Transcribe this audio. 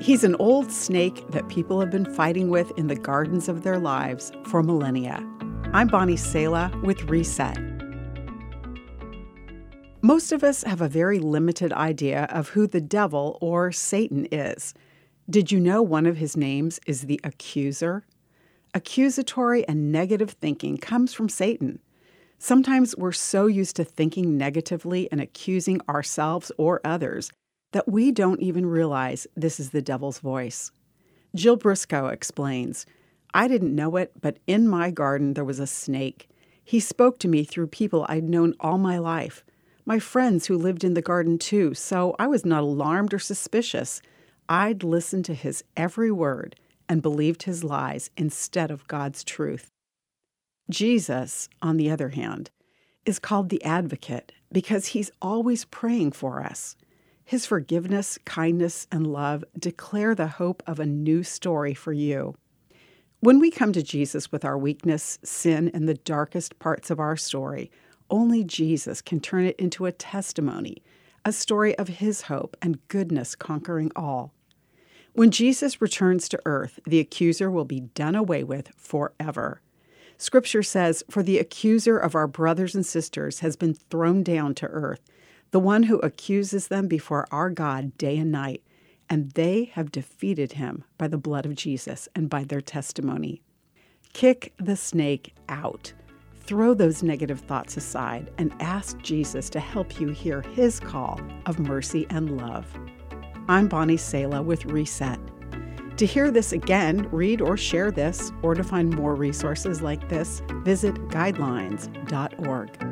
He's an old snake that people have been fighting with in the gardens of their lives for millennia. I'm Bonnie Sala with Reset. Most of us have a very limited idea of who the devil or Satan is. Did you know one of his names is the accuser? Accusatory and negative thinking comes from Satan. Sometimes we're so used to thinking negatively and accusing ourselves or others that we don't even realize this is the devil's voice. Jill Briscoe explains I didn't know it, but in my garden there was a snake. He spoke to me through people I'd known all my life, my friends who lived in the garden too, so I was not alarmed or suspicious. I'd listened to his every word and believed his lies instead of God's truth. Jesus, on the other hand, is called the advocate because he's always praying for us. His forgiveness, kindness, and love declare the hope of a new story for you. When we come to Jesus with our weakness, sin, and the darkest parts of our story, only Jesus can turn it into a testimony, a story of his hope and goodness conquering all. When Jesus returns to earth, the accuser will be done away with forever. Scripture says, For the accuser of our brothers and sisters has been thrown down to earth the one who accuses them before our God day and night, and they have defeated him by the blood of Jesus and by their testimony. Kick the snake out. Throw those negative thoughts aside and ask Jesus to help you hear his call of mercy and love. I'm Bonnie Sala with Reset. To hear this again, read or share this, or to find more resources like this, visit guidelines.org.